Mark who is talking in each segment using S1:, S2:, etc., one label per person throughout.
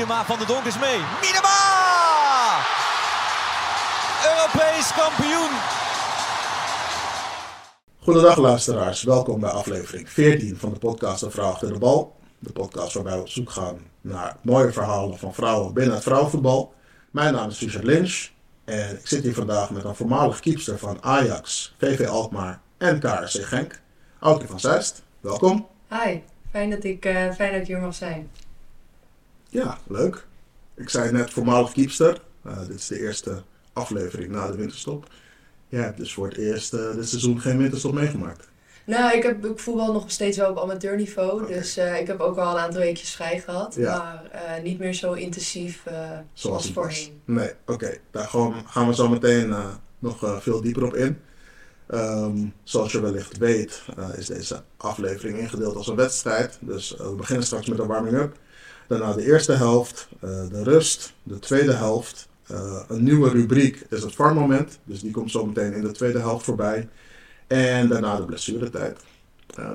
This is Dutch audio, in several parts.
S1: Miedema van de Donk is mee. Miedema! Europees kampioen.
S2: Goedendag luisteraars, welkom bij aflevering 14 van de podcast De Vrouw achter de bal. De podcast waarbij we op zoek gaan naar mooie verhalen van vrouwen binnen het vrouwenvoetbal. Mijn naam is Richard Lynch en ik zit hier vandaag met een voormalig keepster van Ajax, VV Alkmaar en KRC Genk, Aukje van Zeist. Welkom.
S3: Hi, fijn dat ik, eh, fijn dat ik hier mag zijn.
S2: Ja, leuk. Ik zei net voormalig keepster. Uh, dit is de eerste aflevering na de winterstop. Jij hebt dus voor het eerst uh, dit seizoen geen winterstop meegemaakt.
S3: Nou, ik, heb, ik voetbal nog steeds wel op amateurniveau.
S2: Oké.
S3: Dus eh, ik heb ook wel een aantal weekjes vrij gehad.
S2: Ja.
S3: Maar eh, niet meer zo intensief eh,
S2: Zoals
S3: zoals voorheen.
S2: Nee, oké. Daar gaan we zo meteen eh, nog eh, veel dieper op in. Ehm, zoals je wellicht weet, eh, is deze aflevering ingedeeld als een wedstrijd. Dus eh, we beginnen straks met de warming-up. Daarna de eerste helft, eh, de rust, de tweede helft. Een nieuwe rubriek is het VAR-moment. Dus die komt zo meteen in de tweede helft voorbij. En daarna de blessuretijd.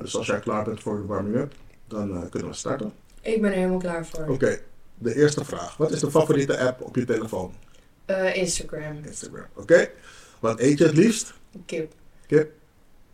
S2: Dus als jij klaar bent voor de warming-up, dan kunnen we starten.
S3: Ik ben er helemaal klaar voor.
S2: Oké, de eerste vraag. Wat is de favoriete app op je telefoon?
S3: Instagram,
S2: Instagram. Oké. Wat eet je het liefst?
S3: kip.
S2: Kip.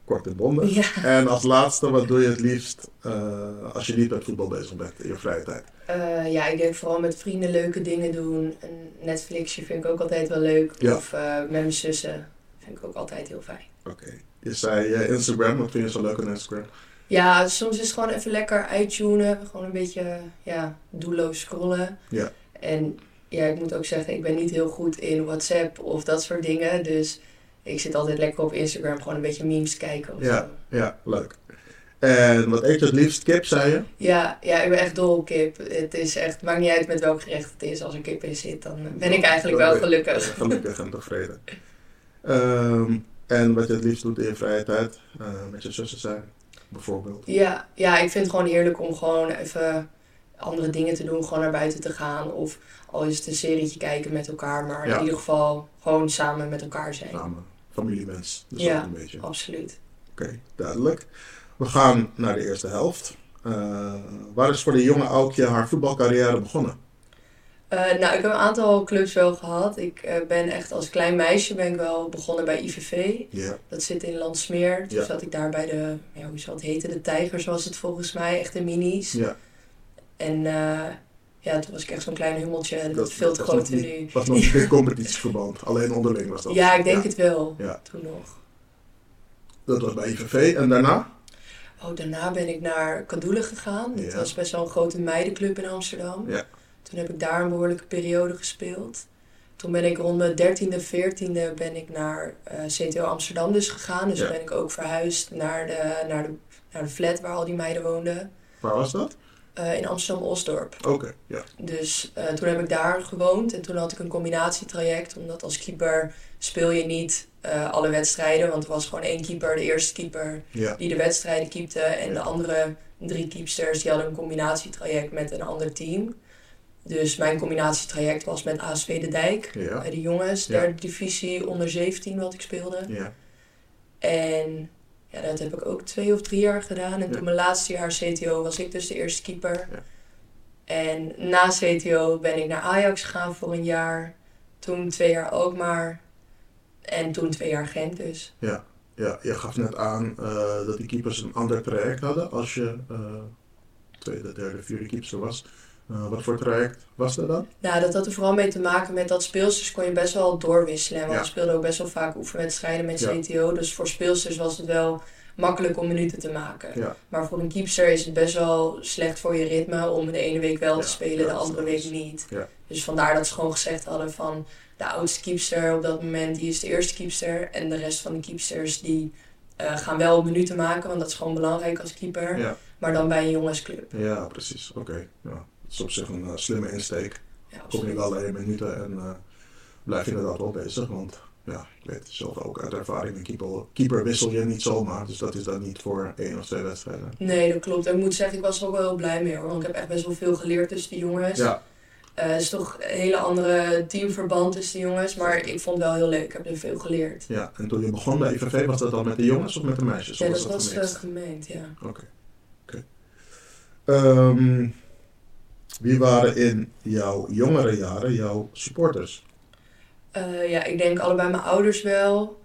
S2: Kort en bondig.
S3: Ja.
S2: En als laatste, wat doe je het liefst eh, als je niet met voetbal bezig bent in je vrije tijd?
S3: Eh, ja, ik denk vooral met vrienden leuke dingen doen. Een Netflixje vind ik ook altijd wel leuk.
S2: Ja.
S3: Of eh, met mijn zussen vind ik ook altijd heel fijn.
S2: Oké. Je zei Instagram. Wat vind je zo leuk aan Instagram?
S3: Ja, soms is het gewoon even lekker uittunen. Gewoon een beetje, ja, doelloos scrollen.
S2: Ja.
S3: En ja, ik moet ook zeggen, ik ben niet heel goed in WhatsApp of dat soort dingen. Dus ik zit altijd lekker op Instagram gewoon een beetje memes kijken of
S2: Ja.
S3: zo.
S2: Ja, leuk. En wat eet je het liefst? Kip, zei je?
S3: Ja, ja, ik ben echt dol op kip. Het is echt, maakt niet uit met welk gerecht het is. Als er kip in zit, dan ben ik eigenlijk wel gelukkig.
S2: Gelukkig en tevreden. Ehm, en wat je het liefst doet in je vrije tijd? eh, met je zussen zijn, bijvoorbeeld.
S3: Ja, ja, ik vind het gewoon heerlijk om gewoon even andere dingen te doen. Gewoon naar buiten te gaan. Of al is het een serietje kijken met elkaar. Maar
S2: Ja.
S3: in ieder geval gewoon samen met elkaar zijn.
S2: Samen. Familiemens. Dus
S3: Ja.
S2: ook een beetje.
S3: Absoluut.
S2: Oké, duidelijk. We gaan naar de eerste helft. Eh, waar is voor de jonge Aukje haar voetbalcarrière begonnen?
S3: Eh, nou, ik heb een aantal clubs wel gehad. Ik eh, ben echt als klein meisje ben ik wel begonnen bij IVV.
S2: Ja.
S3: Dat zit in Landsmeer. Toen zat ik daar bij de, ja, hoe zou het heten, de Tijgers was het volgens mij. Echt de minis.
S2: Ja,
S3: En eh, ja, toen was ik echt zo'n klein hummeltje. Dat, is veel
S2: dat
S3: te groot nu.
S2: was nog geen competitieverband, alleen onderling was dat.
S3: Ja, ik denk het wel.
S2: Ja.
S3: Toen nog.
S2: Dat was bij IVV en daarna?
S3: Oh, daarna ben ik naar Kadoelen gegaan. Dat
S2: Ja.
S3: was best wel een grote meidenclub in Amsterdam.
S2: Ja.
S3: Toen heb ik daar een behoorlijke periode gespeeld. Toen ben ik rond mijn 13e, 14e ben ik naar eh CTO Amsterdam dus gegaan. Dus ben ik ook verhuisd naar de, naar, de, naar de flat waar al die meiden woonden.
S2: Waar was dat?
S3: Eh, in Amsterdam-Osdorp.
S2: Oké, ja.
S3: Dus eh, toen heb ik daar gewoond en toen had ik een combinatietraject. Omdat als keeper speel je niet eh, alle wedstrijden. Want er was gewoon één keeper, de eerste keeper die de wedstrijden keepte. En de andere drie keepsters die hadden een combinatietraject met een ander team. Dus mijn combinatietraject was met ASV De Dijk. Bij de jongens, derde divisie onder 17 wat ik speelde.
S2: ja.
S3: En ja, dat heb ik ook twee of drie jaar gedaan. En
S2: Ja.
S3: toen mijn laatste jaar CTO was ik dus de eerste keeper.
S2: Ja.
S3: En na CTO ben ik naar Ajax gegaan voor een jaar. Toen twee jaar ook maar. En toen twee jaar Genk dus.
S2: Ja, je gaf net aan eh, dat die keepers een ander traject hadden als je eh, tweede, derde, vierde keeper was. Eh, wat voor traject was dat dan?
S3: Nou, dat had er vooral mee te maken met dat speelsters kon je best wel doorwisselen. En we
S2: Ja.
S3: speelden ook best wel vaak oefenwedstrijden met
S2: Ja.
S3: CTO. Dus voor speelsters was het wel makkelijk om minuten te maken.
S2: Ja.
S3: Maar voor een keepster is het best wel slecht voor je ritme om de ene week wel te spelen, de andere week niet. Dus vandaar dat ze gewoon gezegd hadden van de oudste keepster op dat moment, die is de eerste keepster. En de rest van de keepsters die eh, gaan wel minuten maken, want dat is gewoon belangrijk als keeper. Maar dan bij een jongensclub.
S2: ja precies. Oké. Ja. Dat is op zich een eh, slimme insteek.
S3: Ja,
S2: Kom je wel één minuten en eh, blijf je inderdaad wel bezig. Want ja, ik weet zelf ook uit ervaring, een keeper, keeper wissel je niet zomaar. Dus dat is dan niet voor één of twee wedstrijden.
S3: Nee, dat klopt. En ik moet zeggen, ik was er ook wel heel blij mee hoor. Want ik heb echt best wel veel geleerd tussen de jongens.
S2: Ja,
S3: Eh, het is toch een hele andere teamverband tussen de jongens. Maar ik vond het wel heel leuk. Ik heb er veel geleerd.
S2: ja, en toen je begon bij IVV, was dat dan met de jongens of met de meisjes?
S3: Ja, dat was
S2: gemixt?
S3: gemengd, ja.
S2: Oké. Oké. Ehm, Wie waren in jouw jongere jaren jouw supporters?
S3: Eh, ja, ik denk allebei mijn ouders wel.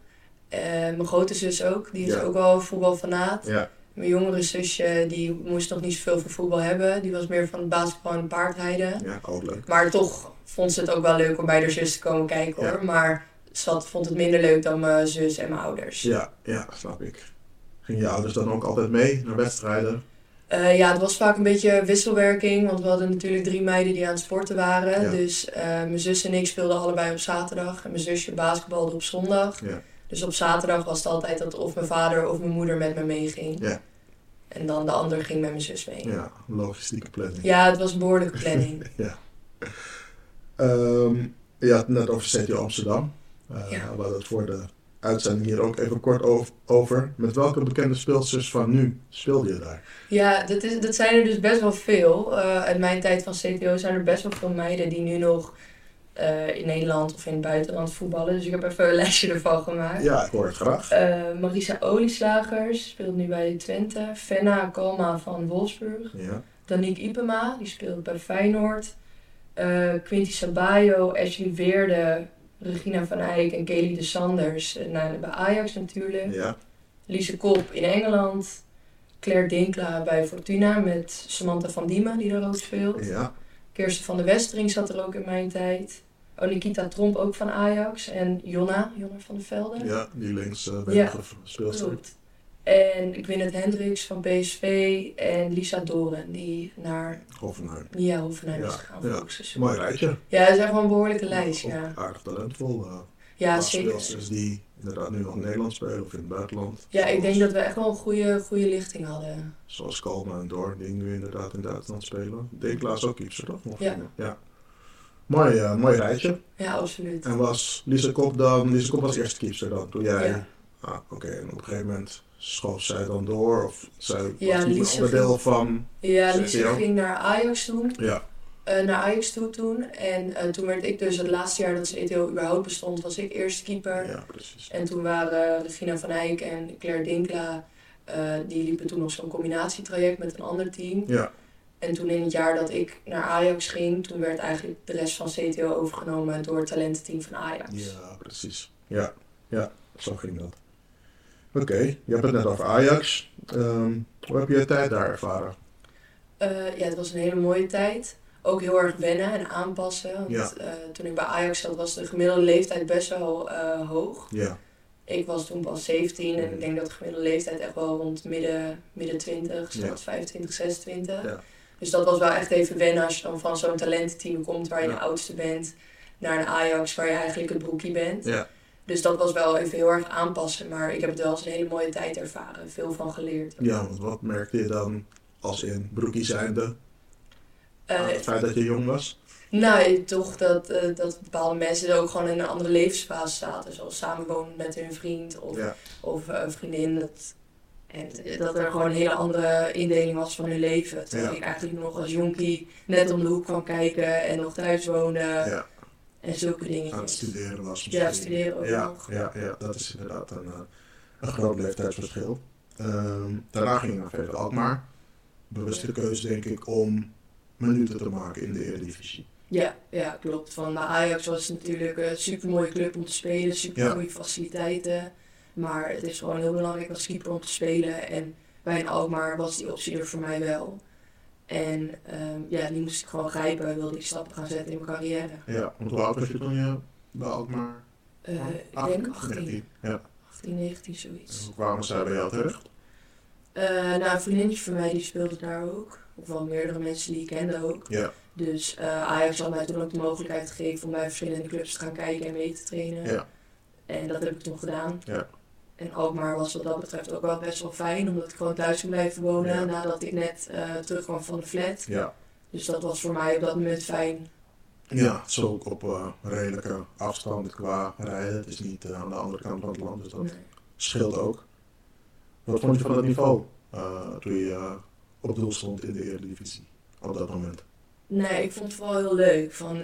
S3: Eh, mijn grote zus ook, die is
S2: Ja.
S3: ook wel voetbalfanaat.
S2: Ja,
S3: Mijn jongere zusje, die moest nog niet zoveel voor voetbal hebben. Die was meer van het basketbal en paardrijden.
S2: ja ook leuk.
S3: Maar toch vond ze het ook wel leuk om bij haar zus te komen kijken
S2: Ja.
S3: hoor. Maar ze vond het minder leuk dan mijn zus en mijn ouders.
S2: Ja, ja, snap ik. Gingen je ouders dan ook altijd mee naar wedstrijden?
S3: Eh, ja, het was vaak een beetje wisselwerking, want we hadden natuurlijk drie meiden die aan het sporten waren.
S2: Ja.
S3: Dus eh, mijn zus en ik speelden allebei op zaterdag en mijn zusje basketbalde op zondag.
S2: Ja.
S3: Dus op zaterdag was het altijd dat of mijn vader of mijn moeder met me meeging.
S2: Ja.
S3: En dan de ander ging met mijn zus mee.
S2: Ja, logistieke planning.
S3: Ja, het was een behoorlijke planning.
S2: Ehm, je had het net over Amsterdam. Eh,
S3: Ja.
S2: We hadden het voor de uitzending hier ook even kort over- over. Met welke bekende speelsters van nu speelde je daar?
S3: Ja, dat, is, dat zijn er dus best wel veel. Eh uit mijn tijd van CTO zijn er best wel veel meiden die nu nog eh, in Nederland of in het buitenland voetballen. Dus ik heb even een lijstje ervan gemaakt.
S2: Ja, ik hoor het graag.
S3: Eh, Marisa Olieslagers speelt nu bij Twente. Fenna Kalma van Wolfsburg.
S2: Ja,
S3: Danique Ipema, die speelt bij Feyenoord. Quinty Sabayo, Ashley Weerde, Regina van Eyck en Kelly de Sanders. eh, nou, bij Ajax natuurlijk.
S2: ja,
S3: Lise Kop in Engeland. Claire Dinkla bij Fortuna met Samantha van Diemen, die daar ook speelt.
S2: ja.
S3: Kirsten van der Westering zat er ook in mijn tijd. Oh, Nikita Tromp ook van Ajax. En Jonna, Jonna van der Velde.
S2: ja die links uh,
S3: Ja.
S2: speelster.
S3: Klopt. En Gwyneth Hendricks van PSV en Lisa Doren, die naar
S2: Hoffenheim.
S3: Mia Hoffenheim is
S2: Ja,
S3: gegaan
S2: ja. Mooi rijtje.
S3: Ja, dat is echt wel een behoorlijke lijst, ja.
S2: Aardig talentvol. eh
S3: Ja, zeker.
S2: die inderdaad nu nog in Nederland spelen of in het buitenland.
S3: Ja, ik denk dat we echt wel een goede, goede lichting hadden.
S2: Zoals Kalma en Doorn, die nu inderdaad in Duitsland spelen. Dekla is ook keeper, toch?
S3: Ja.
S2: ja. Mooi, eh, mooi rijtje.
S3: Ja, absoluut.
S2: En was Lise Kop dan, Lise Kop was eerste keeper dan, toen jij...
S3: Ja.
S2: Ah, oké, en op een gegeven moment schoof zij dan door, of zij
S3: Ja,
S2: was niet onderdeel
S3: ging-
S2: van...
S3: Ja,
S2: Zit
S3: Lisa
S2: je ook?
S3: ging naar Ajax toen.
S2: Ja,
S3: eh, naar Ajax toe toen. En eh, toen werd ik dus het laatste jaar dat CTO überhaupt bestond, was ik eerste keeper.
S2: ja, precies.
S3: En toen waren Regina van Eyck en Claire Dinkla, eh, die liepen toen nog zo'n combinatietraject met een ander team.
S2: Ja,
S3: En toen in het jaar dat ik naar Ajax ging, toen werd eigenlijk de rest van CTO overgenomen door het talententeam van Ajax.
S2: ja, precies. Ja, ja, zo ging dat. Oké, je hebt het net over Ajax. Ehm, hoe heb je je tijd daar ervaren?
S3: Eh, ja, het was een hele mooie tijd. Ook heel erg wennen en aanpassen. Want
S2: Ja.
S3: eh, toen ik bij Ajax zat, was de gemiddelde leeftijd best wel eh, hoog.
S2: Ja,
S3: Ik was toen pas 17 en ik denk dat de gemiddelde leeftijd echt wel rond midden, midden 20,
S2: Ja.
S3: zoals 25, 26.
S2: Ja.
S3: Dus dat was wel echt even wennen als je dan van zo'n talententeam komt waar je de oudste bent, naar een Ajax waar je eigenlijk het broekie bent.
S2: ja,
S3: Dus dat was wel even heel erg aanpassen, maar ik heb het wel als een hele mooie tijd ervaren, veel van geleerd.
S2: ja, want wat merkte je dan als in broekie zijnde
S3: Eh,
S2: aan het feit dat je jong was?
S3: Nou, toch dat, eh, dat bepaalde mensen ook gewoon in een andere levensfase zaten. Zoals samenwonen met hun vriend of,
S2: Ja,
S3: of eh, een vriendin. Dat, en dat er gewoon een hele andere indeling was van hun leven. Terwijl
S2: Ja.
S3: ik eigenlijk nog als jonkie net om de hoek kwam kijken en nog thuis woonde.
S2: ja,
S3: En zulke
S2: aan het studeren was
S3: Ja, studeren ook
S2: ja,
S3: nog.
S2: Ja, ja, dat is inderdaad een, eh, een groot leeftijdsverschil. Ehm, daarna ging je naar verder Alkmaar. Bewuste keuze denk ik om minuten te maken in de Eredivisie.
S3: Ja, ja, klopt. Van bij Ajax was het natuurlijk een super mooie club om te spelen, super goede faciliteiten. Maar het is gewoon heel belangrijk als keeper om te spelen. En bij een Alkmaar was die optie er voor mij wel. En ehm, ja, die moest ik gewoon grijpen, wilde ik stappen gaan zetten in mijn carrière.
S2: Ja, want hoe oud was je toen je bij Alkmaar?
S3: Eh, ik denk 18,
S2: Ja.
S3: 18, 19,
S2: En
S3: zoiets.
S2: hoe kwamen zij bij jou terecht?
S3: Nou, een vriendinnetje van mij die speelde daar ook. Of wel meerdere mensen die ik kende ook.
S2: Ja,
S3: Dus eh, Ajax had mij toen ook de mogelijkheid gegeven om bij verschillende clubs te gaan kijken en mee te trainen.
S2: ja,
S3: En dat heb ik toen gedaan.
S2: Ja.
S3: En Alkmaar was wat dat betreft ook wel best wel fijn, omdat ik gewoon thuis kon blijven wonen
S2: Ja.
S3: nadat ik net eh terugkwam van de flat.
S2: ja.
S3: Dus dat was voor mij op dat moment fijn.
S2: Ja, het is ook op eh, redelijke afstand qua rijden. Het is niet eh, aan de andere kant van het land, dus dat
S3: Nee.
S2: scheelt ook. Wat vond je van het niveau toen je op doel stond in de Eredivisie op dat moment?
S3: Nee, ik vond het vooral heel leuk. Van,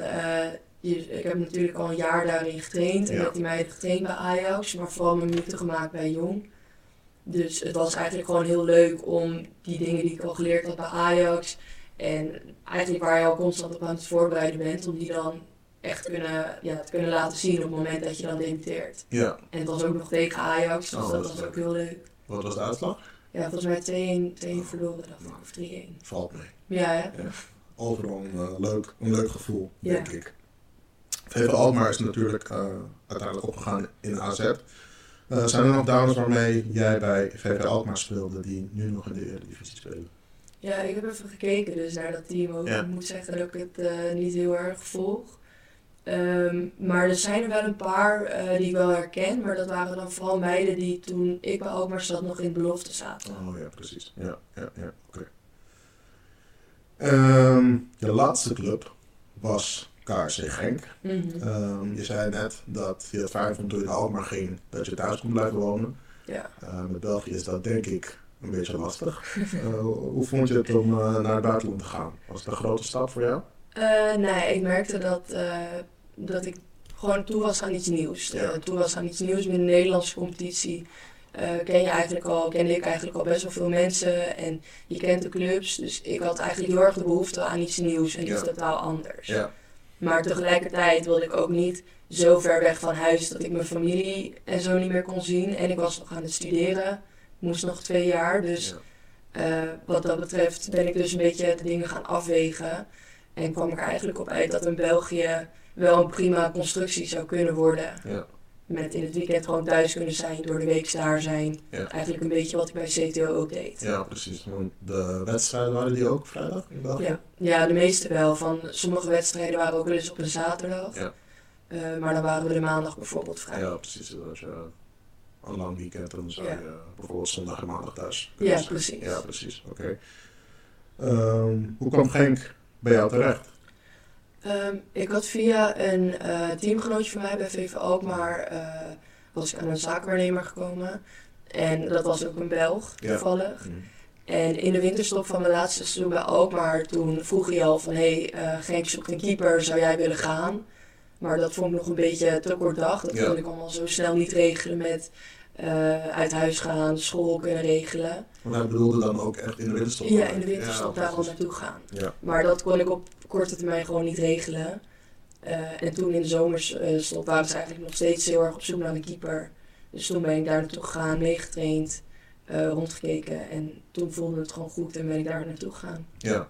S3: je, ik heb natuurlijk al een jaar daarin getraind en
S2: Ja.
S3: met die meiden getraind bij Ajax, maar vooral mijn minuten gemaakt bij Jong. Dus het was eigenlijk gewoon heel leuk om die dingen die ik al geleerd had bij Ajax En eigenlijk waar je al constant op aan het voorbereiden bent, om die dan echt kunnen, ja, te kunnen laten zien op het moment dat je dan debuteert.
S2: Ja.
S3: En het was ook nog tegen Ajax, dus
S2: Oh,
S3: dat
S2: dat
S3: was ook heel leuk.
S2: Wat was de uitslag?
S3: Ja, volgens mij 2-1 2-1 verloren, dacht ik, of 3-1.
S2: Valt mee.
S3: Ja, hè?
S2: Overal een, eh, leuk, een leuk gevoel,
S3: Ja.
S2: denk ik. VV Alkmaar is natuurlijk eh, uiteindelijk opgegaan in AZ. Eh, zijn er nog dames waarmee jij bij VV Alkmaar speelde die nu nog in de Eredivisie spelen?
S3: Ja, ik heb even gekeken dus naar dat team ook.
S2: Ja.
S3: Ik moet zeggen dat ik het eh, niet heel erg volg. Ehm, maar er zijn er wel een paar die ik wel herken. Maar dat waren dan vooral meiden die toen ik bij Alkmaar zat nog in belofte zaten.
S2: Oh ja, precies. Ja, ja, ja. Oké. Ehm, je laatste club was KRC Genk.
S3: Mhm.
S2: Ehm, je zei net dat je het vond toen je naar Alkmaar ging, dat je thuis kon blijven wonen.
S3: Ja.
S2: Eh, met België is dat denk ik een beetje lastig. Eh, hoe vond je het om eh, naar het buitenland te gaan? Was het een grote stap voor jou?
S3: Eh, nee, ik merkte dat, dat ik gewoon toe was aan iets nieuws.
S2: Ja.
S3: Toe was aan iets nieuws met de Nederlandse competitie. Ken je eigenlijk al, kende ik eigenlijk al best wel veel mensen en je kent de clubs. Dus ik had eigenlijk heel erg de behoefte aan iets nieuws en iets
S2: Ja.
S3: totaal anders.
S2: Ja.
S3: Maar tegelijkertijd wilde ik ook niet zo ver weg van huis dat ik mijn familie en zo niet meer kon zien. En ik was nog aan het studeren, ik moest nog twee jaar. Dus
S2: Ja.
S3: eh, wat dat betreft ben ik dus een beetje de dingen gaan afwegen. En kwam ik er eigenlijk op uit dat in België wel een prima constructie zou kunnen worden.
S2: Ja.
S3: Met in het weekend gewoon thuis kunnen zijn, door de week daar zijn.
S2: Ja.
S3: Eigenlijk een beetje wat ik bij CTO ook deed.
S2: ja, precies. Want de wedstrijden waren die ook vrijdag in België?
S3: Ja, ja, de meeste wel. Van sommige wedstrijden waren ook wel eens op een zaterdag.
S2: Ja.
S3: Eh, maar dan waren we de maandag bijvoorbeeld vrij.
S2: Ja, precies. Dus Als je een lang weekend dan zou
S3: Ja.
S2: je bijvoorbeeld zondag en maandag thuis kunnen
S3: Ja,
S2: zijn.
S3: precies.
S2: Ja, precies. Oké. Ehm, hoe kwam Genk bij jou terecht?
S3: Ehm, ik had via een eh, teamgenootje van mij bij VV Alkmaar, eh was ik aan een zaakwaarnemer gekomen. En dat was ook een Belg,
S2: Ja.
S3: toevallig. En in de winterstop van mijn laatste seizoen bij Alkmaar, toen vroeg hij al van... Hé, hey, eh Genk zoekt een keeper, zou jij willen gaan? Maar dat vond ik nog een beetje te kort dag. Dat
S2: Ja.
S3: kon ik allemaal zo snel niet regelen met uit huis gaan, school kunnen regelen.
S2: Want hij bedoelde dan ook echt in de winterstop?
S3: Ja, in de winterstop
S2: Ja,
S3: daar al naartoe gaan.
S2: Ja,
S3: Maar dat kon ik op korte termijn gewoon niet regelen. Eh, en toen in de zomerstop waren ze eigenlijk nog steeds heel erg op zoek naar een keeper. Dus toen ben ik daar naartoe gegaan, meegetraind, eh, rondgekeken. En toen voelde het gewoon goed en ben ik daar naartoe gegaan.
S2: ja.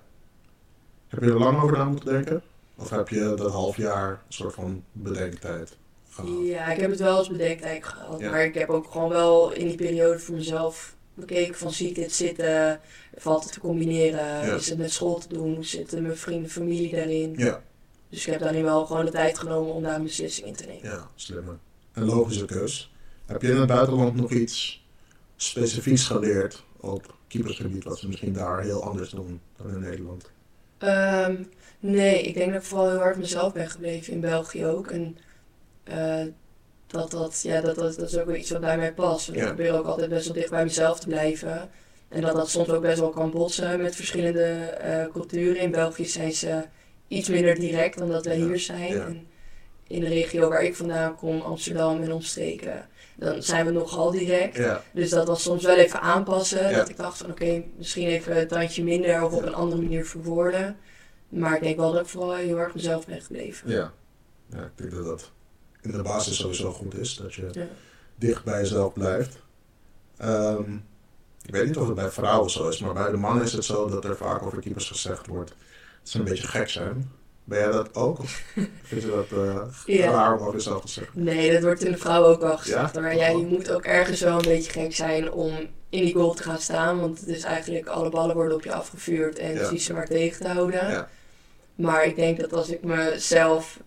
S2: Heb je er lang over na moeten denken? Of heb je dat half jaar een soort van bedenktijd gehad?
S3: Ja, ik heb het wel als bedenktijd gehad.
S2: Ja.
S3: Maar ik heb ook gewoon wel in die periode voor mezelf bekeken van zie ik dit zitten? Valt het te combineren?
S2: Ja.
S3: Is het met school te doen? Zitten mijn vrienden, familie daarin?
S2: Ja,
S3: Dus ik heb daarin wel gewoon de tijd genomen om daar een beslissing in te nemen.
S2: ja, slimme. Een logische keus. Heb je in het buitenland nog iets specifieks geleerd op keepersgebied, wat ze misschien daar heel anders doen dan in Nederland?
S3: Ehm, nee, ik denk dat ik vooral heel hard mezelf ben gebleven in België ook. En eh, dat, dat, ja, dat, dat, dat is ook wel iets wat bij mij past.
S2: Ja.
S3: Ik probeer ook altijd best wel dicht bij mezelf te blijven. En dat dat soms ook best wel kan botsen met verschillende eh, culturen. In België zijn ze iets minder direct dan dat wij
S2: Ja,
S3: hier zijn.
S2: ja.
S3: En in de regio waar ik vandaan kom, Amsterdam en omstreken, dan zijn we nogal direct. Dus dat was soms wel even aanpassen. Dat ik dacht van oké, misschien even een tandje minder of op een andere manier verwoorden. Maar ik denk wel dat ik vooral heel erg mezelf ben gebleven.
S2: ja. Ja, ik denk dat dat in de basis sowieso goed is, dat je
S3: Ja.
S2: dicht bij jezelf blijft. Ehm, ik weet niet of het bij vrouwen zo is, maar bij de mannen is het zo dat er vaak over keepers gezegd wordt dat ze een beetje gek zijn. Ben jij dat ook? Of vind je dat eh
S3: Ja.
S2: raar om over jezelf te zeggen?
S3: Nee, dat wordt in de vrouw ook wel gezegd.
S2: Ja?
S3: Maar ja, je moet ook ergens wel een beetje gek zijn om in die goal te gaan staan. Want het is eigenlijk alle ballen worden op je afgevuurd en zie ze maar tegen te houden.
S2: Ja.
S3: Maar ik denk dat als ik mezelf...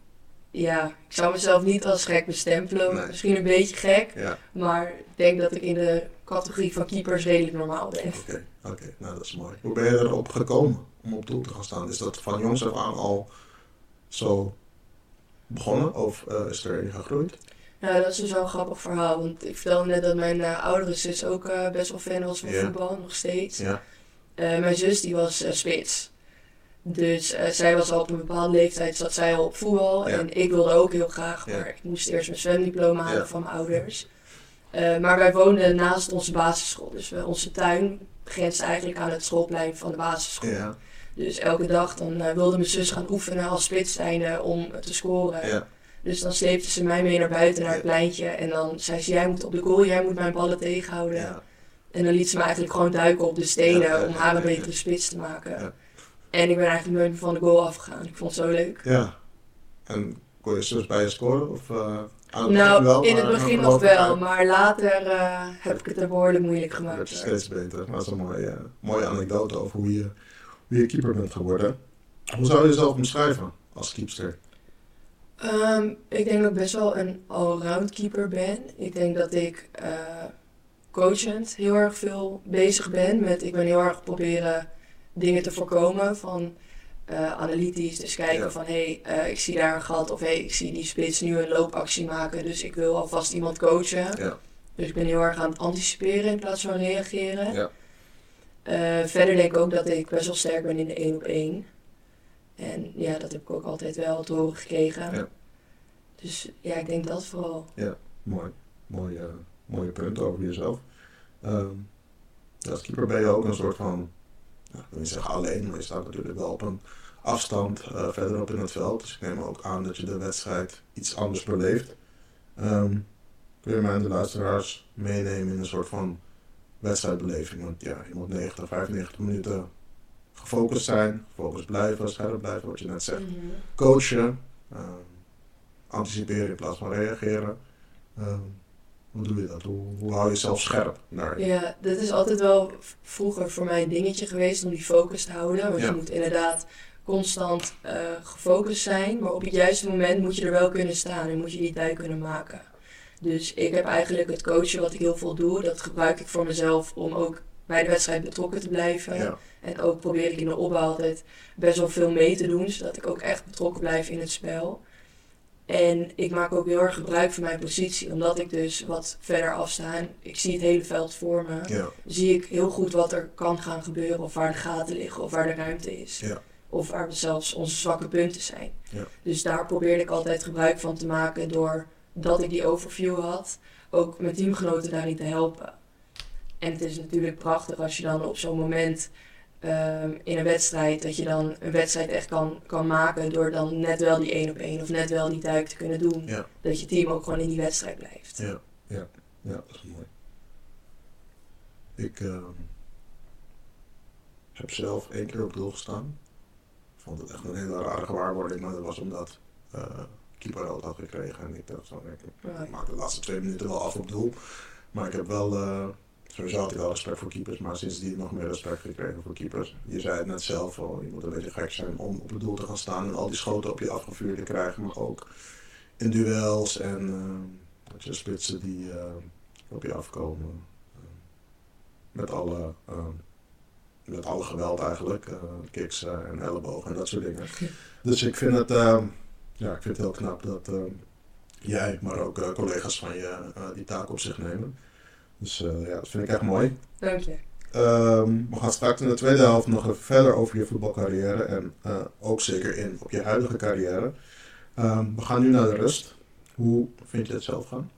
S3: Ja, ik zou mezelf niet als gek bestempelen.
S2: Nee.
S3: Misschien een beetje gek.
S2: Ja,
S3: Maar ik denk dat ik in de categorie van keepers redelijk normaal ben.
S2: oké. Oké, nou dat is mooi. Hoe ben je erop gekomen om op doel te gaan staan? Is dat van jongs af aan al zo begonnen of eh, is er in gegroeid?
S3: Ja, dat is dus wel een grappig verhaal. Want ik vertelde net dat mijn eh, oudere zus ook eh, best wel fan was van voetbal, nog steeds.
S2: Ja,
S3: mijn zus die was spits. Dus eh, zij was al op een bepaalde leeftijd, zat zij al op voetbal.
S2: Ja.
S3: En ik wilde ook heel graag,
S2: Ja.
S3: maar ik moest eerst mijn zwemdiploma halen
S2: Ja.
S3: van mijn ouders. Eh, maar wij woonden naast onze basisschool. Dus we, onze tuin grenst eigenlijk aan het schoolplein van de basisschool. Dus elke dag dan eh, wilde mijn zus gaan oefenen als spits zijnde om te scoren. Dus dan sleepte ze mij mee naar buiten, naar het pleintje. En dan zei ze, jij moet op de goal, jij moet mijn ballen tegenhouden. En dan liet ze me eigenlijk gewoon duiken op de stenen om haar een betere spits te maken. En ik ben eigenlijk nooit van de goal afgegaan. Ik vond het zo leuk.
S2: Ja. En kon je zus bij je scoren? Of, eh, aan het
S3: Nou,
S2: wel,
S3: in het begin nog wel, maar later eh, heb ik het er behoorlijk moeilijk gemaakt.
S2: je steeds beter. Maar dat is een mooie, eh, mooie anekdote over hoe je, hoe je keeper bent geworden. Hoe zou je jezelf omschrijven als keepster?
S3: Ehm, ik denk dat ik best wel een allround keeper ben. Ik denk dat ik coachend heel erg veel bezig ben met, ik ben heel erg proberen dingen te voorkomen van eh, analytisch. Dus kijken
S2: Ja.
S3: van, hé, hey, eh, ik zie daar een gat of hé, hey, ik zie die spits nu een loopactie maken. Dus ik wil alvast iemand coachen.
S2: Ja.
S3: Dus ik ben heel erg aan het anticiperen in plaats van reageren.
S2: Ja.
S3: Eh, verder denk ik ook dat ik best wel sterk ben in de één op één. En ja, dat heb ik ook altijd wel te horen gekregen.
S2: Ja.
S3: Dus ja, ik denk dat vooral.
S2: Mooi. Mooie, mooie punt over jezelf. Ehm, als keeper ben je ook een soort van, nou, ik wil niet zeggen alleen, maar je staat natuurlijk wel op een afstand eh, verderop in het veld. Dus ik neem ook aan dat je de wedstrijd iets anders beleeft. Ehm, kun je mij en de luisteraars meenemen in een soort van wedstrijdbeleving? Want ja, je moet 90, 95 minuten gefocust zijn, gefocust blijven, scherp blijven, wat je net zegt.
S3: Mhm.
S2: Coachen, ehm, anticiperen in plaats van reageren. Ehm, hoe doe je dat? Hoe, hoe hou je jezelf scherp? Naar,
S3: Ja, dat is altijd wel vroeger voor mij een dingetje geweest om die focus te houden. Want
S2: Ja.
S3: je moet inderdaad constant eh, gefocust zijn, maar op het juiste moment moet je er wel kunnen staan en moet je die tijd kunnen maken. Dus ik heb eigenlijk het coachen wat ik heel veel doe, dat gebruik ik voor mezelf om ook bij de wedstrijd betrokken te blijven.
S2: ja,
S3: En ook probeer ik in de opbouw altijd best wel veel mee te doen, zodat ik ook echt betrokken blijf in het spel. En ik maak ook heel erg gebruik van mijn positie, omdat ik dus wat verder afsta. en Ik zie het hele veld voor me.
S2: ja,
S3: Zie ik heel goed wat er kan gaan gebeuren, of waar de gaten liggen, of waar de ruimte is.
S2: Ja.
S3: Of waar zelfs onze zwakke punten zijn.
S2: Ja.
S3: Dus daar probeerde ik altijd gebruik van te maken doordat ik die overview had, ook mijn teamgenoten daarin te helpen. En het is natuurlijk prachtig als je dan op zo'n moment ehm, in een wedstrijd, dat je dan een wedstrijd echt kan, kan maken door dan net wel die één op één of net wel die duik te kunnen doen.
S2: Ja.
S3: Dat je team ook gewoon in die wedstrijd blijft.
S2: ja, ja, ja, dat is mooi. Ik ehm, heb zelf één keer op doel gestaan. Ik vond het echt een hele rare gewaarwording, maar dat was omdat eh keeper rood had gekregen. En ik dacht van, ik
S3: Right.
S2: maak de laatste twee minuten wel af op doel. Maar ik heb wel, eh, sowieso had ik wel respect voor keepers, maar sindsdien nog meer respect gekregen voor keepers. Je zei het net zelf al, je moet een beetje gek zijn om op het doel te gaan staan en al die schoten op je afgevuurd te krijgen. Maar ook in duels en eh, dat je spitsen die eh, op je afkomen. eh, met alle... met alle geweld eigenlijk, kicks en ellebogen en dat soort dingen. Dus ik vind het, ja, ik vind het heel knap dat jij, maar ook collega's van je die taak op zich nemen. Dus eh, ja, dat vind ik echt mooi.
S3: Dank je.
S2: Ehm, we gaan straks in de tweede helft nog even verder over je voetbalcarrière en eh, ook zeker in op je huidige carrière. Ehm, we gaan nu naar de rust. Hoe vind je het zelf gaan?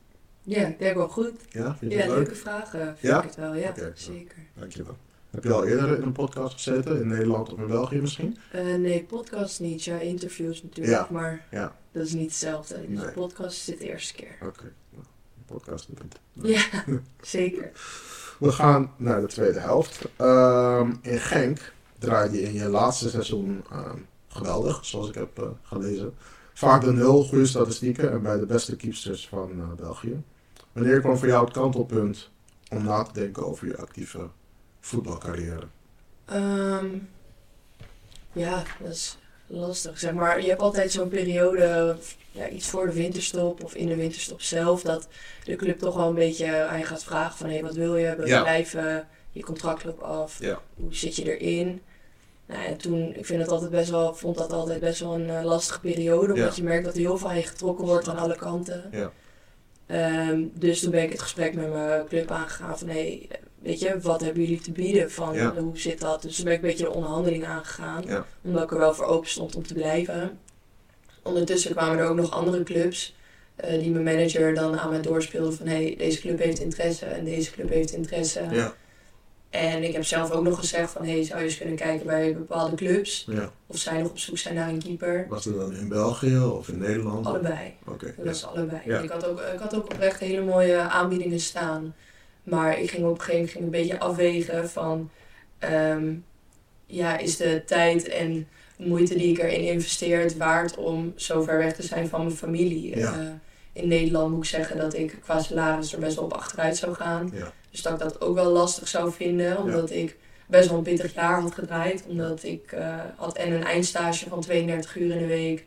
S3: Ja, ik denk wel goed.
S2: Ja, vind je
S3: Ja,
S2: het leuk?
S3: leuke vragen vind
S2: Ja?
S3: ik het wel. Ja,
S2: Oké.
S3: zeker.
S2: Dankjewel. Heb je al eerder in een podcast gezeten, in Nederland of in België misschien?
S3: Eh, nee, podcast niet. Ja, interviews natuurlijk. Maar
S2: ja.
S3: dat is niet hetzelfde. Dus
S2: Nee.
S3: de podcast is de eerste keer.
S2: Oké, nou, podcast niet.
S3: Ja, zeker.
S2: We gaan naar de tweede helft. Ehm, in Genk draaide je in je laatste seizoen ehm, geweldig, zoals ik heb eh, gelezen. Vaak de nul, goede statistieken en bij de beste keepsters van eh, België. Wanneer kwam voor jou het kantelpunt om na te denken over je actieve voetbalcarrière?
S3: Ehm, ja, dat is lastig. Zeg maar, je hebt altijd zo'n periode, ja, iets voor de winterstop of in de winterstop zelf, dat de club toch wel een beetje aan je gaat vragen van, hé, wat wil je? Wil je
S2: Ja.
S3: blijven? Je contract loopt af.
S2: Ja.
S3: Hoe zit je erin? Nou, en toen, ik vind het altijd best wel, vond dat altijd best wel een eh, lastige periode, omdat je merkt dat er heel veel aan je getrokken wordt aan alle kanten.
S2: Ja.
S3: Ehm, dus toen ben ik het gesprek met mijn club aangegaan van, hé, weet je, wat hebben jullie te bieden? Van,
S2: Ja.
S3: hoe zit dat? Dus toen ben ik een beetje de onderhandeling aangegaan,
S2: Ja.
S3: omdat ik er wel voor open stond om te blijven. Ondertussen kwamen er ook nog andere clubs, eh, die mijn manager dan aan mij doorspeelde van, hé, deze club heeft interesse en deze club heeft interesse.
S2: Ja.
S3: En ik heb zelf ook nog gezegd van, hey, zou je eens kunnen kijken bij bepaalde clubs?
S2: Ja.
S3: Of zij nog op zoek zijn naar een keeper?
S2: Was het dan in België of in Nederland?
S3: Allebei.
S2: Oké.
S3: Dat
S2: ja.
S3: was allebei.
S2: Ja.
S3: Ik, had ook, ik had ook oprecht hele mooie aanbiedingen staan. Maar ik ging op een gegeven moment ging een beetje afwegen van... ehm, ja, is de tijd en moeite die ik erin investeer het waard om zo ver weg te zijn van mijn familie?
S2: Ja.
S3: Eh, in Nederland moet ik zeggen dat ik qua salaris er best wel op achteruit zou gaan.
S2: Ja.
S3: Dus dat ik dat ook wel lastig zou vinden, omdat ik best wel een pittig jaar had gedraaid. Omdat ik eh, had en een eindstage van 32 uur in de week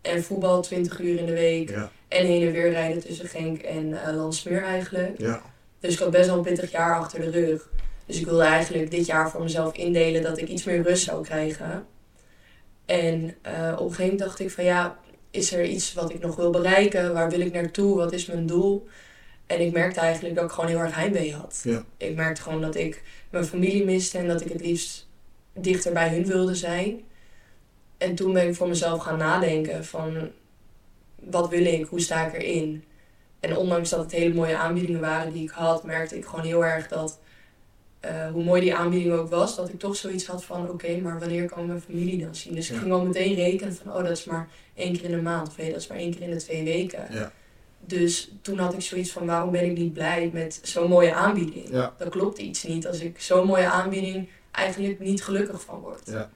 S3: en voetbal 20 uur in de week. En heen en weer rijden tussen Genk en eh Landsmeer eigenlijk.
S2: Ja.
S3: Dus ik had best wel een pittig jaar achter de rug. Dus ik wilde eigenlijk dit jaar voor mezelf indelen dat ik iets meer rust zou krijgen. En eh, op een gegeven moment dacht ik van ja, is er iets wat ik nog wil bereiken? Waar wil ik naartoe? Wat is mijn doel? En ik merkte eigenlijk dat ik gewoon heel erg heimwee had.
S2: Ja.
S3: Ik merkte gewoon dat ik mijn familie miste en dat ik het liefst dichter bij hun wilde zijn. En toen ben ik voor mezelf gaan nadenken van wat wil ik, hoe sta ik erin? En ondanks dat het hele mooie aanbiedingen waren die ik had, merkte ik gewoon heel erg dat eh, hoe mooi die aanbieding ook was, dat ik toch zoiets had van oké, maar wanneer kan mijn familie dan zien? Dus ik ging al meteen rekenen van oh, dat is maar één keer in de maand of nee, dat is maar één keer in de twee weken.
S2: Ja.
S3: Dus toen had ik zoiets van waarom ben ik niet blij met zo'n mooie aanbieding?
S2: Ja.
S3: Dat klopt iets niet als ik zo'n mooie aanbieding eigenlijk niet gelukkig van word.
S2: Ja.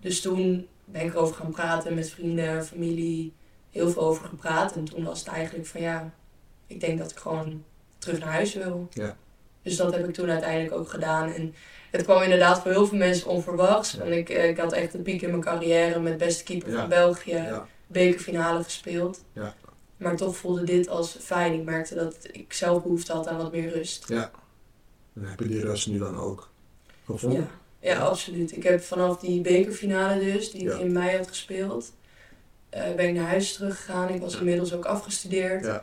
S3: Dus toen ben ik erover gaan praten met vrienden, familie, heel veel over gepraat. En toen was het eigenlijk van ja, ik denk dat ik gewoon terug naar huis wil.
S2: Ja.
S3: Dus dat heb ik toen uiteindelijk ook gedaan. En het kwam inderdaad voor heel veel mensen onverwachts.
S2: Ja.
S3: Want ik, eh, ik had echt een piek in mijn carrière met beste keeper
S2: Ja.
S3: van België bekerfinale gespeeld.
S2: Ja.
S3: Maar toch voelde dit als fijn. Ik merkte dat ik zelf behoefte had aan wat meer rust.
S2: Ja. En heb je die rust nu dan ook gevonden?
S3: Ja, ja, absoluut. Ik heb vanaf die bekerfinale dus, die ik in mei had gespeeld, eh, ben ik naar huis teruggegaan. Ik was inmiddels ook afgestudeerd.
S2: Ja.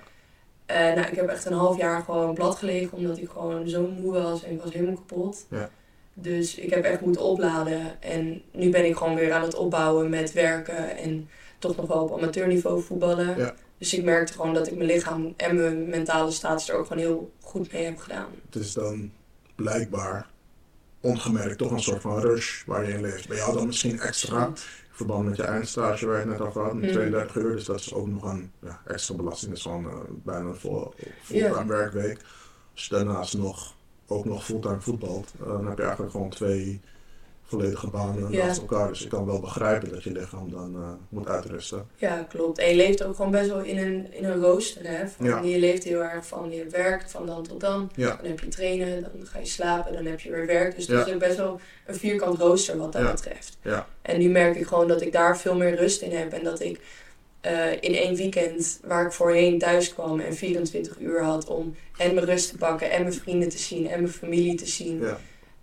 S3: Eh, nou, ik heb echt een half jaar gewoon plat gelegen, omdat ik gewoon zo moe was en ik was helemaal kapot.
S2: Ja.
S3: Dus ik heb echt moeten opladen. En nu ben ik gewoon weer aan het opbouwen met werken en toch nog wel op amateurniveau voetballen.
S2: Ja.
S3: Dus ik merkte gewoon dat ik mijn lichaam en mijn mentale status er ook gewoon heel goed mee heb gedaan.
S2: Het is dan blijkbaar ongemerkt toch een soort van rush waar je in leeft. Bij jou dan misschien extra, verband met je eindstage waar je net over had, met
S3: Mhm.
S2: 32 uur. Dus dat is ook nog een ja, extra belasting. Dat is gewoon eh, bijna een vol, fulltime werkweek. Als je daarnaast nog, ook nog fulltime voetbalt, eh, dan heb je eigenlijk gewoon twee volledige banen
S3: Ja.
S2: naast elkaar. Dus ik kan wel begrijpen dat je lichaam dan eh, moet uitrusten.
S3: Ja, klopt. En je leeft ook gewoon best wel in een, in een rooster. Hè? Van,
S2: Ja.
S3: Je leeft heel erg van je werkt van dan tot dan.
S2: Ja.
S3: Dan heb je trainen, dan ga je slapen, dan heb je weer werk. Dus het is ook best wel een vierkant rooster wat dat betreft.
S2: Ja.
S3: En nu merk ik gewoon dat ik daar veel meer rust in heb. En dat ik eh, in één weekend waar ik voorheen thuis kwam en 24 uur had om en mijn rust te pakken en mijn vrienden te zien en mijn familie te zien.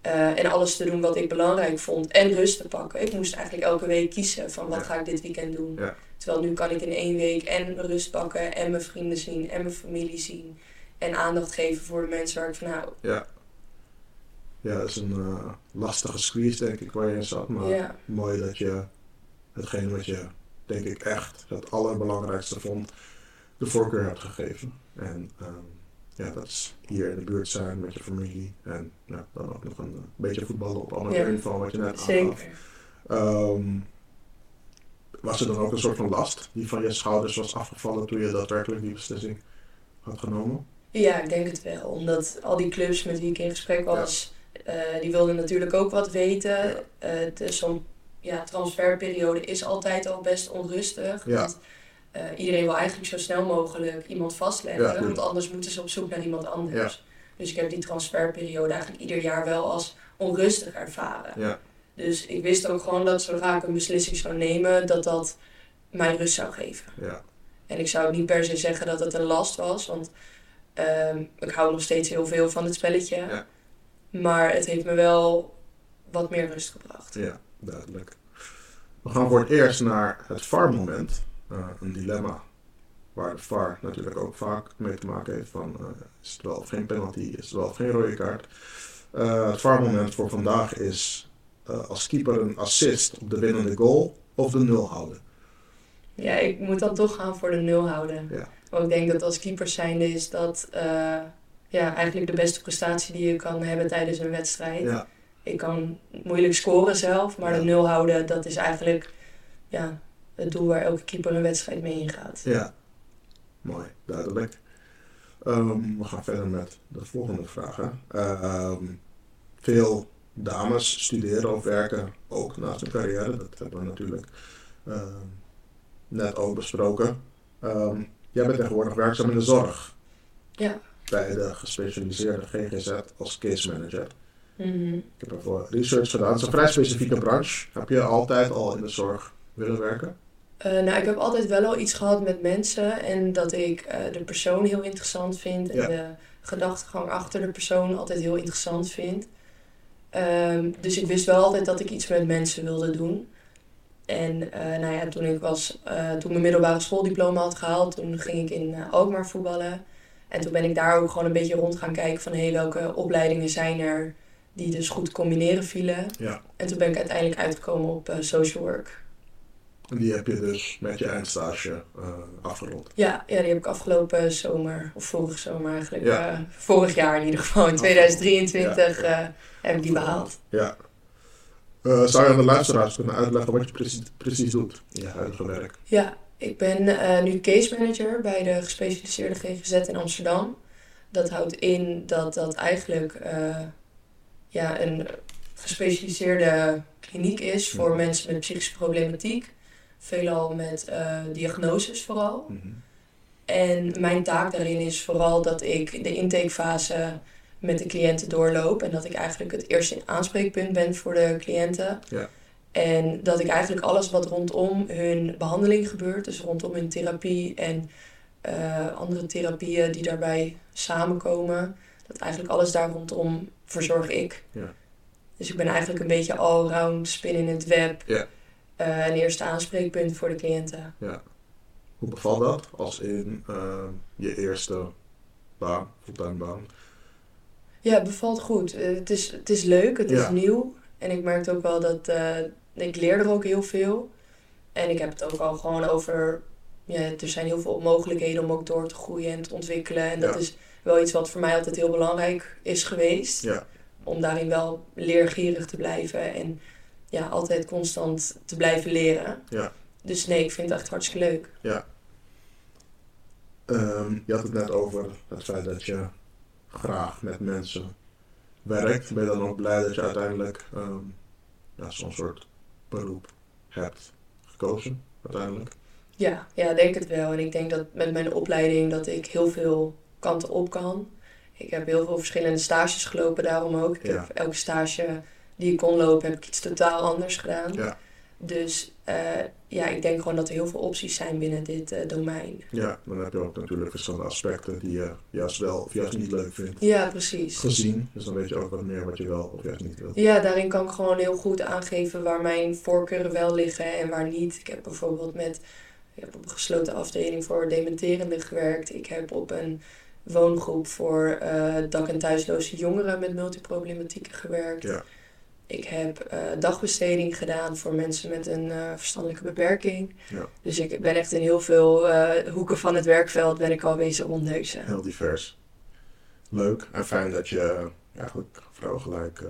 S3: Eh, en alles te doen wat ik belangrijk vond. En rust te pakken. Ik moest eigenlijk elke week kiezen van wat
S2: Ja.
S3: ga ik dit weekend doen.
S2: Ja.
S3: Terwijl nu kan ik in één week en rust pakken en mijn vrienden zien en mijn familie zien. En aandacht geven voor de mensen waar ik van hou.
S2: Ja. Ja, dat is een eh, lastige squeeze, denk ik, waar je in zat. Maar
S3: Ja.
S2: mooi dat je hetgeen wat je, denk ik, echt het allerbelangrijkste vond, de voorkeur hebt gegeven. En ehm, ja, dat is hier in de buurt zijn met je familie. En ja, dan ook nog een eh, beetje voetballen op amateurniveau, wat je net.
S3: Zeker.
S2: Ehm, was er dan ook een soort van last die van je schouders was afgevallen toen je daadwerkelijk die beslissing had genomen?
S3: Ja, ik denk het wel. Omdat al die clubs met wie ik in gesprek was, eh, die wilden natuurlijk ook wat weten.
S2: Ja.
S3: Is zo'n ja, transferperiode is altijd al best onrustig.
S2: Ja.
S3: Want eh, iedereen wil eigenlijk zo snel mogelijk iemand vastleggen.
S2: Ja,
S3: want anders moeten ze op zoek naar iemand anders. Dus ik heb die transferperiode eigenlijk ieder jaar wel als onrustig ervaren.
S2: Ja,
S3: Dus ik wist ook gewoon dat zodra ik een beslissing zou nemen, dat dat mij rust zou geven.
S2: ja,
S3: En ik zou niet per se zeggen dat het een last was, want ehm, ik hou nog steeds heel veel van het spelletje.
S2: Ja.
S3: Maar het heeft me wel wat meer rust gebracht.
S2: ja, duidelijk. We gaan voor het eerst naar het VAR-moment. Eh, een dilemma waar de VAR natuurlijk ook vaak mee te maken heeft van eh, is het wel of geen penalty, is het wel of geen rode kaart. Eh, het VAR-moment voor vandaag is als keeper een assist op de winnende goal of de nul houden.
S3: Ja, ik moet dan toch gaan voor de nul houden.
S2: Ja.
S3: Want ik denk dat als keeper zijnde is dat ja, eigenlijk de beste prestatie die je kan hebben tijdens een wedstrijd.
S2: Ja,
S3: Ik kan moeilijk scoren zelf, maar
S2: Ja.
S3: de nul houden, dat is eigenlijk ja, het doel waar elke keeper een wedstrijd mee ingaat.
S2: ja. Mooi, duidelijk. Ehm, we gaan verder met de volgende vragen. Ehm, veel dames studeren of werken ook naast hun carrière. Dat hebben we natuurlijk ehm, net ook besproken. Jij bent tegenwoordig werkzaam in de zorg.
S3: Ja.
S2: Bij de gespecialiseerde GGZ als case manager.
S3: Mhm.
S2: Ik heb ervoor research gedaan. Het is een vrij specifieke branche. Heb je altijd al in de zorg willen werken?
S3: Eh, nou, ik heb altijd wel al iets gehad met mensen en dat ik eh, de persoon heel interessant vind en
S2: Ja.
S3: de gedachtegang achter de persoon altijd heel interessant vind. Ehm, dus ik wist wel altijd dat ik iets met mensen wilde doen. En eh, nou ja, toen ik was, toen mijn middelbare schooldiploma had gehaald, toen ging ik in Alkmaar voetballen. En toen ben ik daar ook gewoon een beetje rond gaan kijken van hey, welke opleidingen zijn er die dus goed combineren vielen.
S2: Ja.
S3: En toen ben ik uiteindelijk uitgekomen op social work.
S2: En die heb je dus met je eindstage eh, afgerond.
S3: Ja, ja, die heb ik afgelopen zomer, of vorig zomer eigenlijk,
S2: Ja.
S3: eh, vorig jaar in ieder geval, in 2023
S2: Ja,
S3: eh, heb ik die behaald.
S2: Ja. Zou je aan de luisteraars kunnen uitleggen wat je precies, precies doet in je huidige werk?
S3: Ja, ik ben nu case manager bij de gespecialiseerde GGZ in Amsterdam. Dat houdt in dat dat eigenlijk ja, een gespecialiseerde kliniek is voor
S2: Mhm.
S3: mensen met psychische problematiek. Veelal met eh, diagnoses vooral. En mijn taak daarin is vooral dat ik de intakefase met de cliënten doorloop. En dat ik eigenlijk het eerste aanspreekpunt ben voor de cliënten.
S2: Ja.
S3: En dat ik eigenlijk alles wat rondom hun behandeling gebeurt, dus rondom hun therapie en eh, andere therapieën die daarbij samenkomen, dat eigenlijk alles daar rondom verzorg ik.
S2: Ja.
S3: Dus ik ben eigenlijk een beetje allround spin in het web.
S2: Ja.
S3: Eh, een eerste aanspreekpunt voor de cliënten.
S2: Hoe bevalt dat als in eh, je eerste baan, fulltime baan?
S3: Ja, het bevalt goed. Eh, het, is, het is leuk, het is
S2: Ja.
S3: nieuw. En ik merkte ook wel dat ik leer er ook heel veel. En ik heb het ook al gewoon over. Ja, er zijn heel veel mogelijkheden om ook door te groeien en te ontwikkelen. En dat
S2: Ja.
S3: is wel iets wat voor mij altijd heel belangrijk is geweest.
S2: Ja.
S3: Om daarin wel leergierig te blijven en ja, altijd constant te blijven leren.
S2: Ja.
S3: Dus nee, ik vind het echt hartstikke leuk.
S2: Ehm, je had het net over het feit dat je graag met mensen werkt. Ben je dan ook blij dat je uiteindelijk ehm, ja, zo'n soort beroep hebt gekozen uiteindelijk?
S3: Ja, ja, denk het wel. En ik denk dat met mijn opleiding dat ik heel veel kanten op kan. Ik heb heel veel verschillende stages gelopen daarom ook. Ik
S2: Ja.
S3: heb elke stage die ik kon lopen, heb ik iets totaal anders gedaan.
S2: Ja.
S3: Dus eh, ja, ik denk gewoon dat er heel veel opties zijn binnen dit eh, domein.
S2: Ja, dan heb je ook natuurlijk verschillende aspecten die je juist wel of juist niet leuk vindt
S3: Ja, precies.
S2: gezien. Dus dan weet je ook wat meer wat je wel of juist niet wilt.
S3: Ja, daarin kan ik gewoon heel goed aangeven waar mijn voorkeuren wel liggen en waar niet. Ik heb bijvoorbeeld met, ik heb op een gesloten afdeling voor dementerenden gewerkt. Ik heb op een woongroep voor eh, dak- en thuisloze jongeren met multiproblematieken gewerkt.
S2: Ja.
S3: Ik heb eh, dagbesteding gedaan voor mensen met een eh, verstandelijke beperking.
S2: Ja.
S3: Dus ik ben echt in heel veel eh, hoeken van het werkveld ben ik al bezig rondneuzen.
S2: Heel divers. Leuk en fijn dat je eigenlijk vrouw gelijk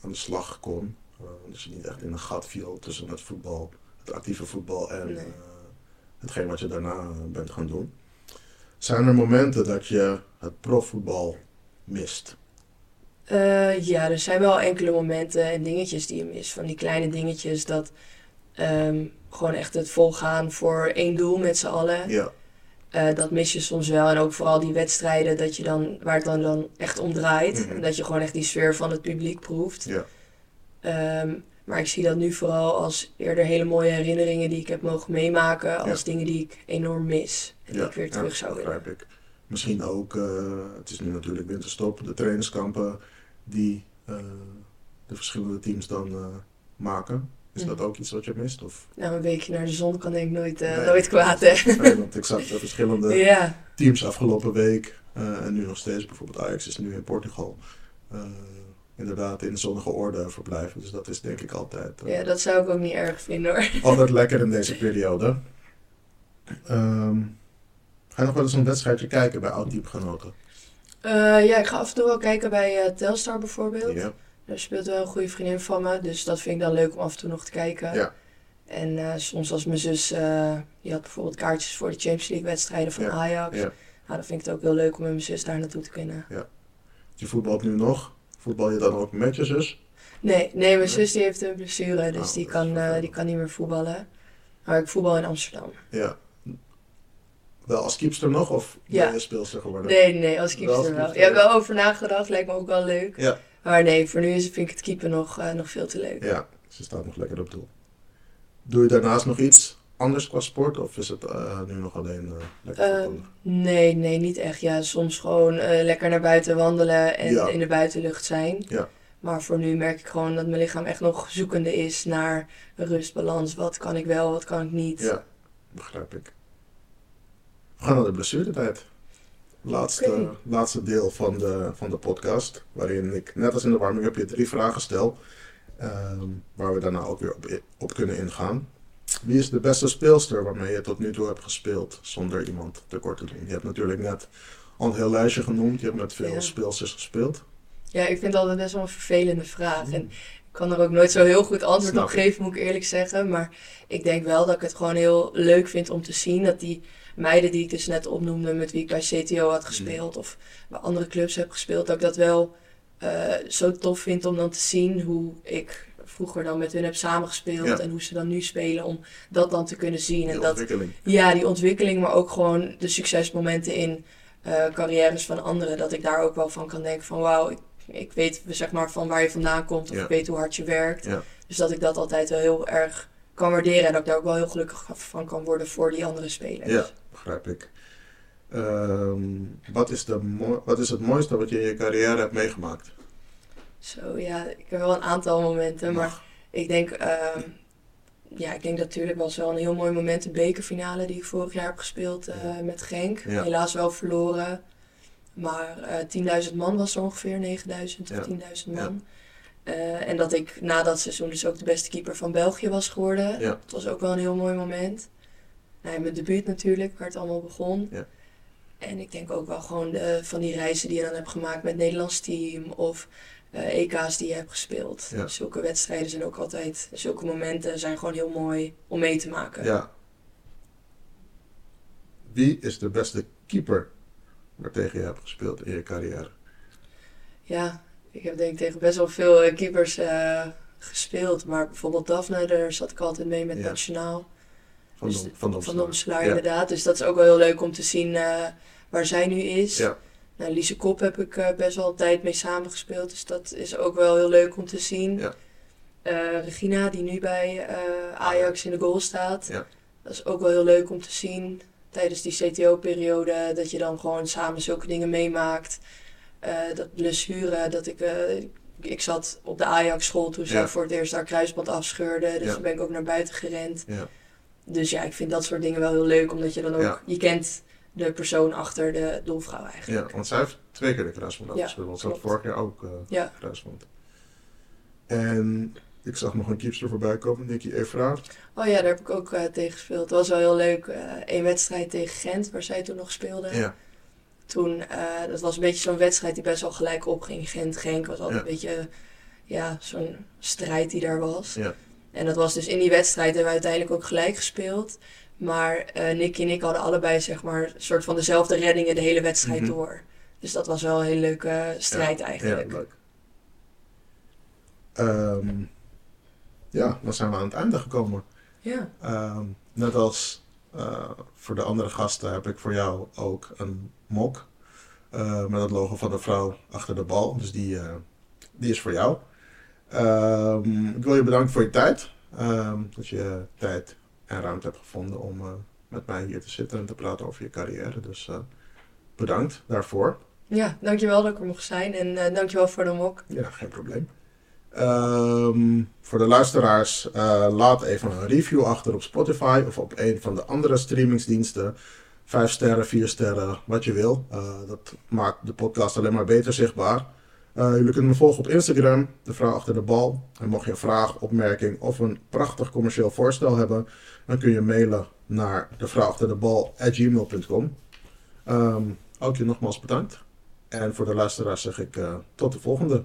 S2: aan de slag kon. Dus je niet echt in een gat viel tussen het voetbal, het actieve voetbal en
S3: Nee.
S2: hetgeen wat je daarna bent gaan doen. Zijn er momenten dat je het profvoetbal mist?
S3: Eh, ja, er zijn wel enkele momenten en dingetjes die je mist. Van die kleine dingetjes dat ehm, gewoon echt het volgaan voor één doel met z'n allen.
S2: Ja,
S3: Eh, dat mis je soms wel. En ook vooral die wedstrijden dat je dan, waar het dan, dan echt om draait. En dat je gewoon echt die sfeer van het publiek proeft.
S2: Ja.
S3: Ehm, maar ik zie dat nu vooral als eerder hele mooie herinneringen die ik heb mogen meemaken. Als dingen die ik enorm mis. En die ik weer terug zou willen.
S2: Misschien ook, eh, het is nu natuurlijk winterstop, de trainingskampen die eh, de verschillende teams dan eh, maken. Is dat
S3: Mhm.
S2: ook iets wat je mist? Of?
S3: Nou, een weekje naar de zon kan denk ik nooit, eh,
S2: Nee.
S3: nooit kwaad, hè?
S2: Nee, want ik zag de verschillende
S3: ja.
S2: teams afgelopen week en nu nog steeds. Bijvoorbeeld Ajax is nu in Portugal. inderdaad in zonnige orde verblijven. Dus dat is denk ik altijd,
S3: ja, dat zou ik ook niet erg vinden hoor.
S2: altijd lekker in deze periode. Ehm, ga je nog wel eens een wedstrijdje kijken bij oud-teamgenoten?
S3: Eh, ja, ik ga af en toe wel kijken bij eh, Telstar bijvoorbeeld.
S2: Ja.
S3: Daar speelt wel een goede vriendin van me, dus dat vind ik dan leuk om af en toe nog te kijken.
S2: Ja.
S3: En eh, soms als mijn zus, die had bijvoorbeeld kaartjes voor de Champions League wedstrijden van
S2: Ja,
S3: Ajax.
S2: ja.
S3: Nou, dan vind ik het ook heel leuk om met mijn zus daar naartoe te kunnen.
S2: Je voetbalt nu nog. Voetbal je dan ook met je zus?
S3: Nee, nee mijn zus die heeft een blessure, dus
S2: Oh,
S3: die, kan, die kan niet meer voetballen. Maar ik voetbal in Amsterdam.
S2: Ja. Wel als keepster nog of
S3: Ja.
S2: ben je speelster geworden?
S3: Nee, nee, als
S2: Wel als
S3: wel.
S2: keepster,
S3: Ik heb
S2: ja.
S3: wel over nagedacht, lijkt me ook wel leuk.
S2: Ja.
S3: Maar nee, voor nu is, vind ik het keeper nog, eh, nog veel te leuk.
S2: Ja, ze staat nog lekker op doel. Doe je daarnaast nog iets anders qua sport of is het eh, nu nog alleen eh, lekker
S3: Ehm, nee, nee, niet echt. Ja, soms gewoon lekker naar buiten wandelen en
S2: Ja.
S3: in de buitenlucht zijn.
S2: Ja.
S3: Maar voor nu merk ik gewoon dat mijn lichaam echt nog zoekende is naar een rustbalans. Wat kan ik wel, wat kan ik niet.
S2: Ja, begrijp ik. We gaan naar de blessuretijd. Laatste, laatste deel van de, van de podcast, waarin ik net als in de warming-up je drie vragen stel, ehm, waar we daarna ook weer op, op kunnen ingaan. Wie is de beste speelster waarmee je tot nu toe hebt gespeeld, zonder iemand tekort te doen? Je hebt natuurlijk net al een heel lijstje genoemd, je hebt met veel
S3: Ja.
S2: speelsters gespeeld.
S3: Ja, ik vind het altijd best wel een vervelende vraag. En ik kan er ook nooit zo heel goed antwoord
S2: Snap
S3: op
S2: ik.
S3: geven, moet ik eerlijk zeggen. Maar ik denk wel dat ik het gewoon heel leuk vind om te zien dat die meiden die ik dus net opnoemde, met wie ik bij CTO had gespeeld of bij andere clubs heb gespeeld, dat ik dat wel eh, zo tof vind om dan te zien hoe ik vroeger dan met hun heb samengespeeld
S2: Ja.
S3: en hoe ze dan nu spelen, om dat dan te kunnen zien.
S2: Die
S3: En dat,
S2: ontwikkeling.
S3: ja, die ontwikkeling, maar ook gewoon de succesmomenten in eh, carrières van anderen. Dat ik daar ook wel van kan denken van wauw, ik, ik weet zeg maar van waar je vandaan komt of
S2: Ja.
S3: ik weet hoe hard je werkt.
S2: Ja.
S3: Dus dat ik dat altijd wel heel erg kan waarderen en dat ik daar ook wel heel gelukkig van kan worden voor die andere spelers.
S2: Ja, begrijp ik. Ehm, wat, is de wat is het mooiste wat je in je carrière hebt meegemaakt?
S3: Zo ja, ik heb wel een aantal momenten, maar ik denk, ehm, ja, ik denk natuurlijk was wel een heel mooi moment de bekerfinale die ik vorig jaar heb gespeeld eh, met Genk.
S2: Ja.
S3: Helaas wel verloren. Maar eh 10.000 man was er ongeveer, 9.000
S2: Ja.
S3: of 10.000 man. Eh, en dat ik na dat seizoen dus ook de beste keeper van België was geworden. Dat was ook wel een heel mooi moment. Nou, mijn debuut natuurlijk, waar het allemaal begon.
S2: Ja.
S3: En ik denk ook wel gewoon de, van die reizen die je dan hebt gemaakt met het Nederlands team. Of eh, EK's die je hebt gespeeld.
S2: Ja.
S3: Zulke wedstrijden zijn ook altijd, zulke momenten zijn gewoon heel mooi om mee te maken.
S2: Ja. Wie is de beste keeper waartegen je hebt gespeeld in je carrière?
S3: Ja, ik heb denk ik tegen best wel veel eh, keepers eh, gespeeld. Maar bijvoorbeeld Daphne, daar zat ik altijd mee met
S2: Ja.
S3: Nationaal.
S2: Van,
S3: Dus
S2: van Ja.
S3: inderdaad. Dus dat is ook wel heel leuk om te zien eh, waar zij nu is.
S2: Ja.
S3: Nou, Lise Kop heb ik eh, best wel een tijd mee samengespeeld. Dus dat is ook wel heel leuk om te zien.
S2: Ja.
S3: Eh, Regina, die nu bij Ajax in de goal staat.
S2: Ja.
S3: Dat is ook wel heel leuk om te zien. Tijdens die CTO-periode, dat je dan gewoon samen zulke dingen meemaakt. Dat blessure, dat ik... ik zat op de Ajax-school toen zij
S2: Ja.
S3: voor het eerst haar kruisband afscheurde. Dus
S2: Ja.
S3: toen ben ik ook naar buiten gerend.
S2: Ja.
S3: Dus ja, ik vind dat soort dingen wel heel leuk, omdat je dan ook,
S2: Ja.
S3: je kent de persoon achter de doelvrouw eigenlijk.
S2: ja, want zij heeft twee keer de kruisband
S3: Ja,
S2: afgespeeld. want ze had vorig jaar ook eh
S3: Ja.
S2: kruisband. En ik zag nog een keepster voorbij komen, Nicky Evraar.
S3: Oh ja, daar heb ik ook eh, tegen gespeeld. Het was wel heel leuk. Eén wedstrijd tegen Gent, waar zij toen nog speelde.
S2: Ja.
S3: Toen, eh, dat was een beetje zo'n wedstrijd die best wel gelijk opging. Gent-Genk was altijd
S2: Ja.
S3: een beetje, ja, zo'n strijd die daar was.
S2: Ja.
S3: En dat was dus in die wedstrijd hebben we uiteindelijk ook gelijk gespeeld. Maar eh Nicky en ik hadden allebei, zeg maar, een soort van dezelfde reddingen de hele wedstrijd
S2: Mhm.
S3: door. Dus dat was wel een hele leuke eh, strijd
S2: Ja,
S3: eigenlijk.
S2: leuk. Ehm, ja, dan zijn we aan het einde gekomen.
S3: Ja.
S2: Ehm, net als eh, voor de andere gasten heb ik voor jou ook een mok. met het logo van de vrouw achter de bal. Dus die, die is voor jou. Ehm, ik wil je bedanken voor je tijd. Ehm, dat je tijd en ruimte hebt gevonden om eh, met mij hier te zitten en te praten over je carrière. Dus eh, bedankt daarvoor.
S3: ja, dankjewel dat ik er mocht zijn. En eh, dankjewel voor de mok.
S2: Ja, geen probleem. Ehm, voor de luisteraars, laat even een review achter op Spotify of op een van de andere streamingsdiensten. Vijf sterren, vier sterren, wat je wil. Dat maakt de podcast alleen maar beter zichtbaar. Eh, jullie kunnen me volgen op Instagram, de vrouw achter de bal. En mocht je een vraag, opmerking of een prachtig commercieel voorstel hebben, dan kun je mailen naar de vrouw achter de bal. Ehm, ook je nogmaals bedankt. En voor de luisteraars zeg ik tot de volgende.